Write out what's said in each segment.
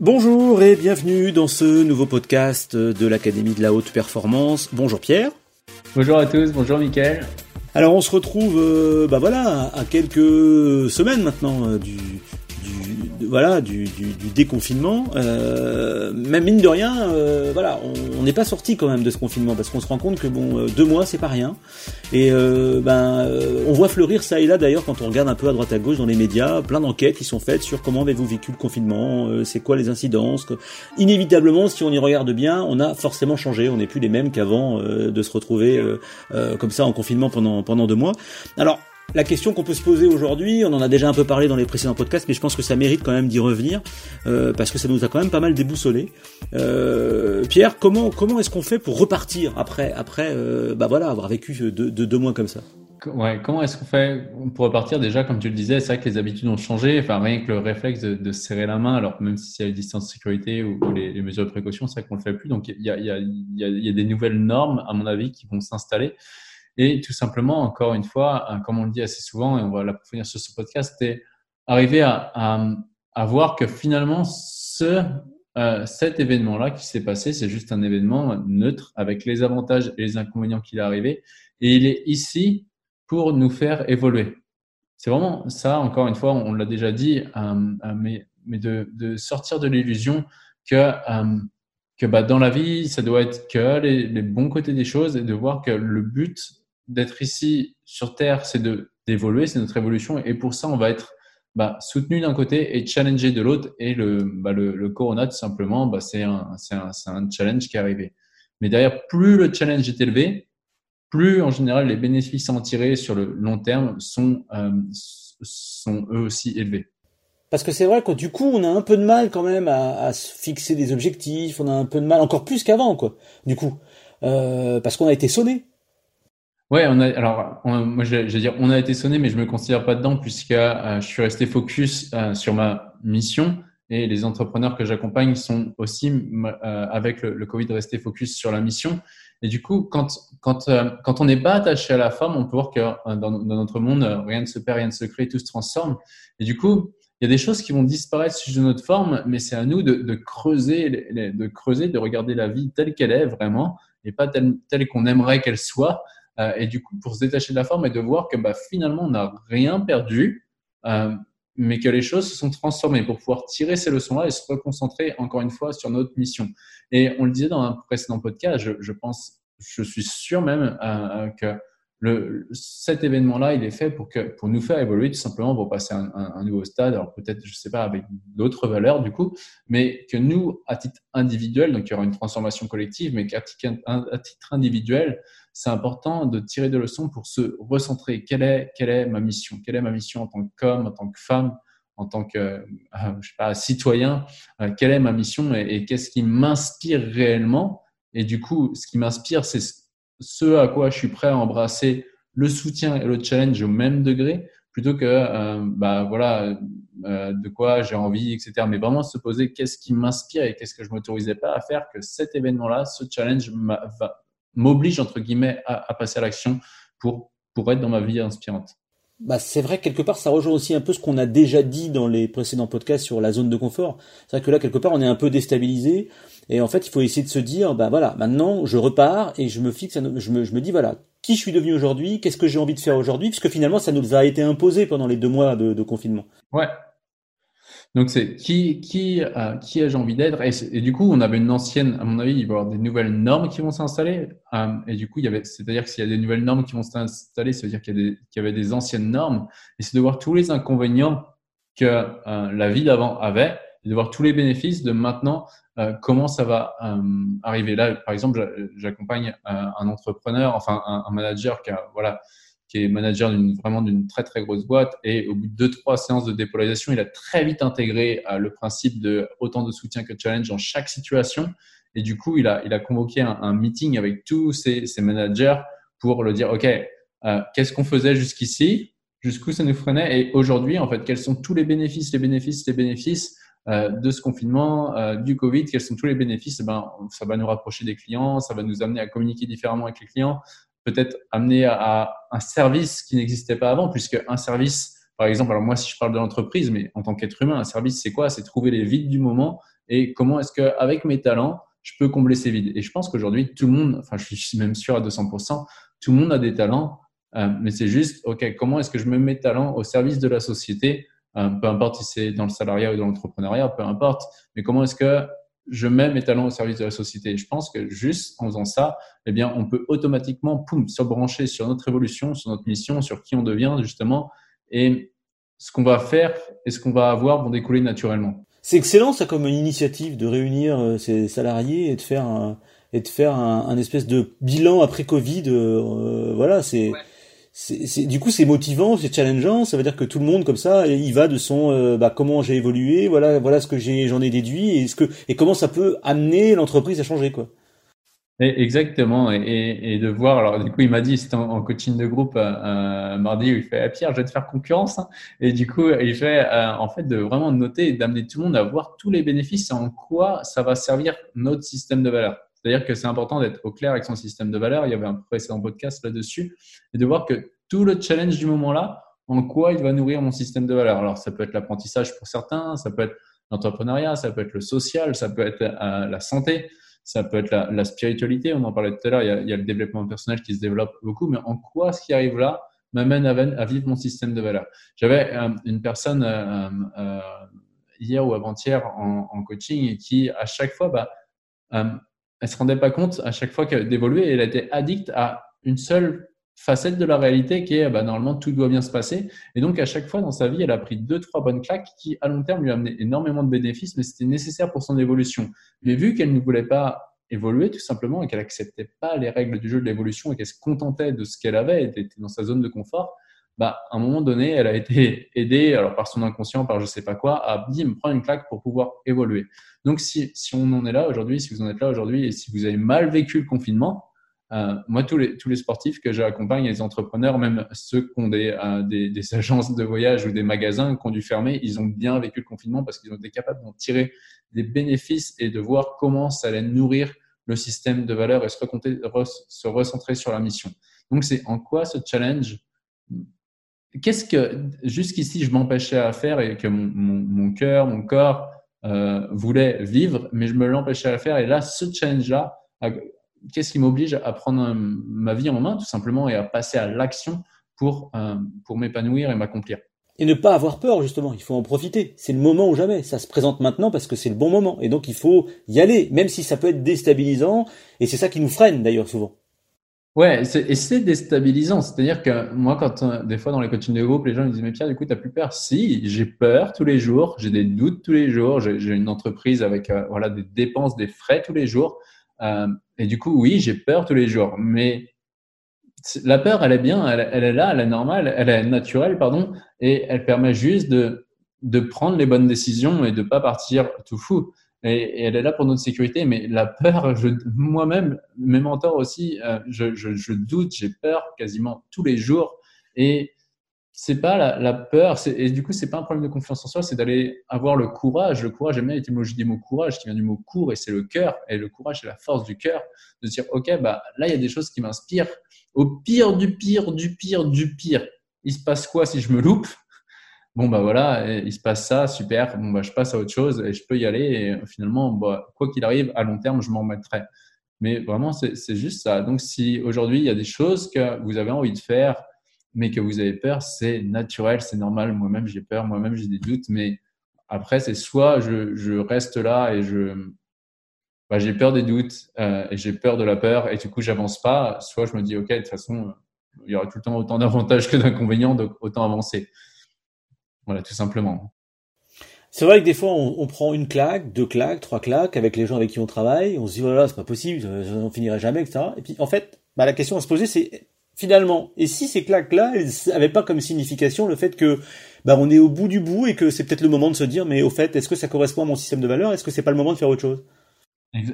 Bonjour et bienvenue dans ce nouveau podcast de l'Académie de la Haute Performance. Bonjour Pierre. Bonjour à tous, bonjour Mickaël. Alors on se retrouve, euh, bah voilà, à quelques semaines maintenant euh, du, voilà du, du, du déconfinement. Euh, même mine de rien, euh, voilà, on n'est pas sorti quand même de ce confinement parce qu'on se rend compte que bon, euh, deux mois c'est pas rien. Et euh, ben, euh, on voit fleurir ça et là d'ailleurs quand on regarde un peu à droite à gauche dans les médias, plein d'enquêtes qui sont faites sur comment avez-vous vécu le confinement, c'est quoi les incidences. Que... Inévitablement, si on y regarde bien, on a forcément changé. On n'est plus les mêmes qu'avant de se retrouver comme ça en confinement pendant pendant deux mois. Alors la question qu'on peut se poser aujourd'hui, on en a déjà un peu parlé dans les précédents podcasts, mais je pense que ça mérite quand même d'y revenir euh, parce que ça nous a quand même pas mal déboussolé. Euh, Pierre, comment comment est-ce qu'on fait pour repartir après après euh, bah voilà avoir vécu de, de deux mois comme ça? Ouais, comment est-ce qu'on fait pour repartir? Déjà, comme tu le disais, c'est vrai que les habitudes ont changé. Enfin, rien que le réflexe de, de serrer la main, alors même si c'est à distance de sécurité ou, les, mesures de précaution, c'est vrai qu'on le fait plus. Donc, il y a, y, a, y, y a des nouvelles normes, à mon avis, qui vont s'installer. Et tout simplement, encore une fois, euh, comme on le dit assez souvent, et on va l'approfondir sur ce podcast, c'est arriver à, voir que finalement, euh, cet événement-là qui s'est passé, c'est juste un événement neutre avec les avantages et les inconvénients qu'il est arrivé. Et il est ici pour nous faire évoluer. C'est vraiment ça, encore une fois, on l'a déjà dit, euh, mais, de, sortir de l'illusion que, que bah, dans la vie, ça doit être que les, bons côtés des choses et de voir que le but d'être ici sur Terre, c'est d'évoluer, c'est notre évolution. Et pour ça, on va être bah, soutenu d'un côté et challengé de l'autre. Et le, bah, le, Corona, tout simplement, bah, c'est un, un, un, challenge qui est arrivé. Mais derrière, plus le challenge est élevé, plus en général les bénéfices à en tirer sur le long terme sont, euh, sont eux aussi élevés. Parce que c'est vrai que du coup, on a un peu de mal quand même à, à se fixer des objectifs, on a un peu de mal, encore plus qu'avant, quoi, du coup. Euh, parce qu'on a été sonné. Ouais, on a, alors, moi, je, veux dire, on a été sonné, mais je me considère pas dedans puisque euh, je suis resté focus euh, sur ma mission et les entrepreneurs que j'accompagne sont aussi, euh, avec le, Covid, restés focus sur la mission. Et du coup, quand, quand, quand on n'est pas attaché à la forme, on peut voir que dans, notre monde, rien ne se perd, rien ne se crée, tout se transforme. Et du coup, il y a des choses qui vont disparaître sur notre forme, mais c'est à nous de, creuser, de creuser, de regarder la vie telle qu'elle est vraiment, et pas telle qu'on aimerait qu'elle soit. Euh, et du coup, pour se détacher de la forme et de voir que bah, finalement, on n'a rien perdu, euh, mais que les choses se sont transformées pour pouvoir tirer ces leçons-là et se reconcentrer encore une fois sur notre mission. Et on le disait dans un précédent podcast, je, je pense, je suis sûr même euh, que le, cet événement-là, il est fait pour, que, pour nous faire évoluer, tout simplement pour passer un, un, nouveau stade. Alors peut-être, je sais pas, avec d'autres valeurs du coup, mais que nous, à titre individuel, donc il y aura une transformation collective, mais qu'à titre, individuel, c'est important de tirer des leçons pour se recentrer. Quelle est, quelle est ma mission? Quelle est ma mission en tant qu'homme, en tant que femme, en tant que euh, je sais pas, citoyen? Euh, Quelle est ma mission et, et qu'est-ce qui m'inspire réellement? Et du coup, ce qui m'inspire, c'est ce à quoi je suis prêt à embrasser le soutien et le challenge au même degré, plutôt que euh, bah voilà euh, de quoi j'ai envie, etc. Mais vraiment se poser qu'est-ce qui m'inspire et qu'est-ce que je m'autorisais pas à faire que cet événement-là, ce challenge m'oblige entre guillemets à, à passer à l'action pour pour être dans ma vie inspirante. Bah, c'est vrai que quelque part ça rejoint aussi un peu ce qu'on a déjà dit dans les précédents podcasts sur la zone de confort. C'est vrai que là quelque part on est un peu déstabilisé et en fait il faut essayer de se dire bah voilà maintenant je repars et je me fixe je me, je me dis voilà qui je suis devenu aujourd'hui, qu'est-ce que j'ai envie de faire aujourd'hui puisque finalement ça nous a été imposé pendant les deux mois de, de confinement. Ouais, donc c'est qui qui euh, qui ai-je envie d'être? Et, du coup on avait une ancienne à mon avis il va y avoir des nouvelles normes qui vont s'installer. Euh, et du coup il y avait c'est-à-dire que s'il y a des nouvelles normes qui vont s'installer ça veut dire qu'il y, avait des anciennes normes. Et c'est de voir tous les inconvénients que euh, la vie d'avant avait et de voir tous les bénéfices de maintenant euh, comment ça va arriver. Là par exemple j'accompagne un entrepreneur enfin un, un manager qui a voilà qui est manager d'une vraiment d'une très très grosse boîte. Et au bout de deux trois séances de dépolarisation, il a très vite intégré euh, le principe de autant de soutien que de challenge dans chaque situation. Et du coup il a il a convoqué un, meeting avec tous ses, ses, managers pour le dire ok euh, qu'est-ce qu'on faisait jusqu'ici? Jusqu'où ça nous freinait? Et aujourd'hui en fait quels sont tous les bénéfices les bénéfices les bénéfices euh, de ce confinement, du Covid, quels sont tous les bénéfices? Eh ben, Ça va nous rapprocher des clients, ça va nous amener à communiquer différemment avec les clients, peut-être amener à, un service qui n'existait pas avant, puisque un service par exemple, alors moi, si je parle de l'entreprise, mais en tant qu'être humain, un service, c'est quoi? C'est trouver les vides du moment et comment est-ce qu'avec mes talents, je peux combler ces vides. Et je pense qu'aujourd'hui, tout le monde, enfin, je suis même sûr à 200%, tout le monde a des talents, euh, mais c'est juste, OK, comment est-ce que je mets mes talents au service de la société? Euh, Peu importe si c'est dans le salariat ou dans l'entrepreneuriat, peu importe, mais comment est-ce que je mets mes talents au service de la société. je pense que juste en faisant ça, eh bien, on peut automatiquement, poum, se brancher sur notre évolution, sur notre mission, sur qui on devient, justement. Et ce qu'on va faire et ce qu'on va avoir vont découler naturellement. C'est excellent ça comme une initiative de réunir euh, ces salariés et de faire un, et de faire un, espèce de bilan après Covid. Euh, voilà, c'est du coup c'est motivant, c'est challengeant. Ça veut dire que tout le monde comme ça, il va de son euh, bah, comment j'ai évolué, voilà voilà ce que j'ai j'en ai déduit et ce que et comment ça peut amener l'entreprise à changer quoi. Exactement, et, et, de voir. Alors, du coup, il m'a dit, c'était en, coaching de groupe euh, euh, mardi, où il fait ah, Pierre, je vais te faire concurrence. Hein. Et du coup, il fait euh, en fait de vraiment noter et d'amener tout le monde à voir tous les bénéfices et en quoi ça va servir notre système de valeur. C'est-à-dire que c'est important d'être au clair avec son système de valeur. Il y avait un précédent podcast là-dessus, et de voir que tout le challenge du moment-là, en quoi il va nourrir mon système de valeur. Alors, ça peut être l'apprentissage pour certains, ça peut être l'entrepreneuriat, ça peut être le social, ça peut être la santé ça peut être la, spiritualité, on en parlait tout à l'heure, il, y a le développement personnel qui se développe beaucoup, mais en quoi ce qui arrive là m'amène à, vivre mon système de valeurs? J'avais euh, une personne euh, euh, hier ou avant-hier en, coaching qui, à chaque fois, bah, elle se rendait pas compte à chaque fois d'évoluer, elle était addicte à une seule facette de la réalité qui est bah, normalement tout doit bien se passer. Et donc à chaque fois dans sa vie, elle a pris deux, trois bonnes claques qui à long terme lui amenaient énormément de bénéfices, mais c'était nécessaire pour son évolution. Mais vu qu'elle ne voulait pas évoluer tout simplement et qu'elle acceptait pas les règles du jeu de l'évolution et qu'elle se contentait de ce qu'elle avait, elle était dans sa zone de confort, bah, à un moment donné, elle a été aidée alors par son inconscient, par je sais pas quoi, à bim, prendre une claque pour pouvoir évoluer. Donc si, si on en est là aujourd'hui, si vous en êtes là aujourd'hui et si vous avez mal vécu le confinement, euh, moi, tous les, tous les sportifs que j'accompagne, les entrepreneurs, même ceux qui ont des, euh, des, des, agences de voyage ou des magasins qui ont dû fermer, ils ont bien vécu le confinement parce qu'ils ont été capables d'en tirer des bénéfices et de voir comment ça allait nourrir le système de valeur et se, se recentrer sur la mission. Donc, c'est en quoi ce challenge Qu'est-ce que jusqu'ici je m'empêchais à faire et que mon, mon, mon cœur, mon corps euh, voulait vivre, mais je me l'empêchais à faire. Et là, ce challenge-là, qu'est-ce qui m'oblige à prendre ma vie en main, tout simplement, et à passer à l'action pour, euh, pour m'épanouir et m'accomplir. Et ne pas avoir peur, justement, il faut en profiter. C'est le moment ou jamais. Ça se présente maintenant parce que c'est le bon moment. Et donc, il faut y aller, même si ça peut être déstabilisant. Et c'est ça qui nous freine, d'ailleurs, souvent. Ouais, et c'est déstabilisant. C'est-à-dire que moi, quand euh, des fois dans les coachings de groupe, les gens me disent Mais Pierre, du coup, tu n'as plus peur? Si, j'ai peur tous les jours, j'ai des doutes tous les jours, j'ai une entreprise avec euh, voilà, des dépenses, des frais tous les jours. Euh, et du coup, oui, j'ai peur tous les jours. Mais la peur, elle est bien, elle, est là, elle est normale, elle est naturelle, pardon, et elle permet juste de, de prendre les bonnes décisions et de pas partir tout fou. Et, elle est là pour notre sécurité. Mais la peur, moi-même, mes mentors aussi, euh, je, je, je, doute, j'ai peur quasiment tous les jours. Et c'est pas la, la peur, et du coup, c'est pas un problème de confiance en soi, c'est d'aller avoir le courage. Le courage, j'aime bien l'étymologie du mot courage, qui vient du mot court, et c'est le cœur. Et le courage, c'est la force du cœur, de dire, OK, bah, là, il y a des choses qui m'inspirent. Au pire du pire, du pire, du pire, il se passe quoi si je me loupe? Bon, bah voilà, il se passe ça, super. Bon, bah, je passe à autre chose et je peux y aller. Et finalement, bah, quoi qu'il arrive, à long terme, je m'en remettrai. Mais vraiment, c'est juste ça. Donc, si aujourd'hui, il y a des choses que vous avez envie de faire, mais que vous avez peur, c'est naturel, c'est normal. Moi-même, j'ai peur, moi-même, j'ai des doutes, mais après, c'est soit je, je, reste là et je, bah, j'ai peur des doutes euh, et j'ai peur de la peur et du coup, j'avance pas, soit je me dis, OK, de toute façon, il y aura tout le temps autant d'avantages que d'inconvénients, donc autant avancer. Voilà, tout simplement. C'est vrai que des fois, on, prend une claque, deux claques, trois claques avec les gens avec qui on travaille. On se dit, voilà, c'est pas possible, on finirait jamais, etc. Et puis, en fait, bah, la question à se poser, c'est finalement. Et si ces claques-là, elles n'avaient pas comme signification le fait que bah, on est au bout du bout et que c'est peut-être le moment de se dire, mais au fait, est-ce que ça correspond à mon système de valeurs? Est-ce que c'est pas le moment de faire autre chose?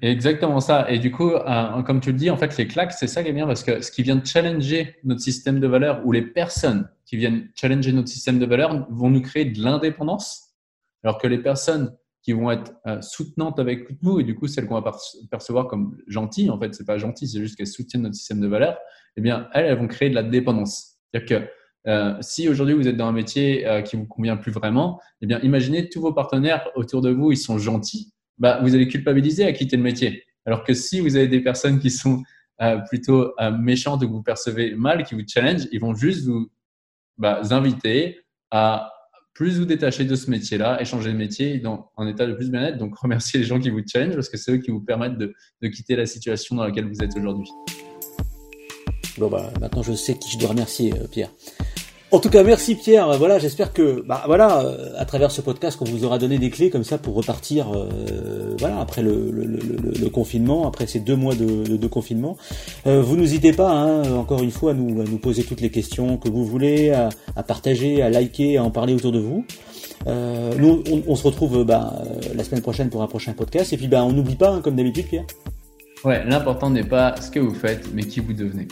Exactement ça. Et du coup, euh, comme tu le dis, en fait, les claques, c'est ça qui est bien parce que ce qui vient challenger notre système de valeurs ou les personnes qui viennent challenger notre système de valeurs vont nous créer de l'indépendance, alors que les personnes qui vont être euh, soutenantes avec nous et du coup celles qu'on va percevoir comme gentilles, en fait, c'est pas gentil, c'est juste qu'elles soutiennent notre système de valeurs, eh bien, elles, elles vont créer de la dépendance. C'est-à-dire que si aujourd'hui vous êtes dans un métier qui vous convient plus vraiment, eh bien, imaginez tous vos partenaires autour de vous, ils sont gentils. Bah, vous allez culpabiliser à quitter le métier. Alors que si vous avez des personnes qui sont plutôt méchantes ou que vous percevez mal, qui vous challenge, ils vont juste vous bah, inviter à plus vous détacher de ce métier-là et changer de métier dans un état de plus bien-être. Donc, remerciez les gens qui vous challenge parce que c'est eux qui vous permettent de, de quitter la situation dans laquelle vous êtes aujourd'hui. Bon, bah, maintenant je sais qui je dois remercier, euh, Pierre. En tout cas, merci Pierre. Voilà, j'espère que, bah voilà, euh, à travers ce podcast, qu'on vous aura donné des clés comme ça pour repartir, euh, voilà, après le, confinement, après ces deux mois de, confinement. Euh, vous n'hésitez pas, hein, encore une fois, à nous, poser toutes les questions que vous voulez, à, partager, à liker, à en parler autour de vous. Nous, on, on, se retrouve bah, la semaine prochaine pour un prochain podcast. Et puis, bah, on n'oublie pas, hein, comme d'habitude, Pierre. Ouais, l'important n'est pas ce que vous faites, mais qui vous devenez.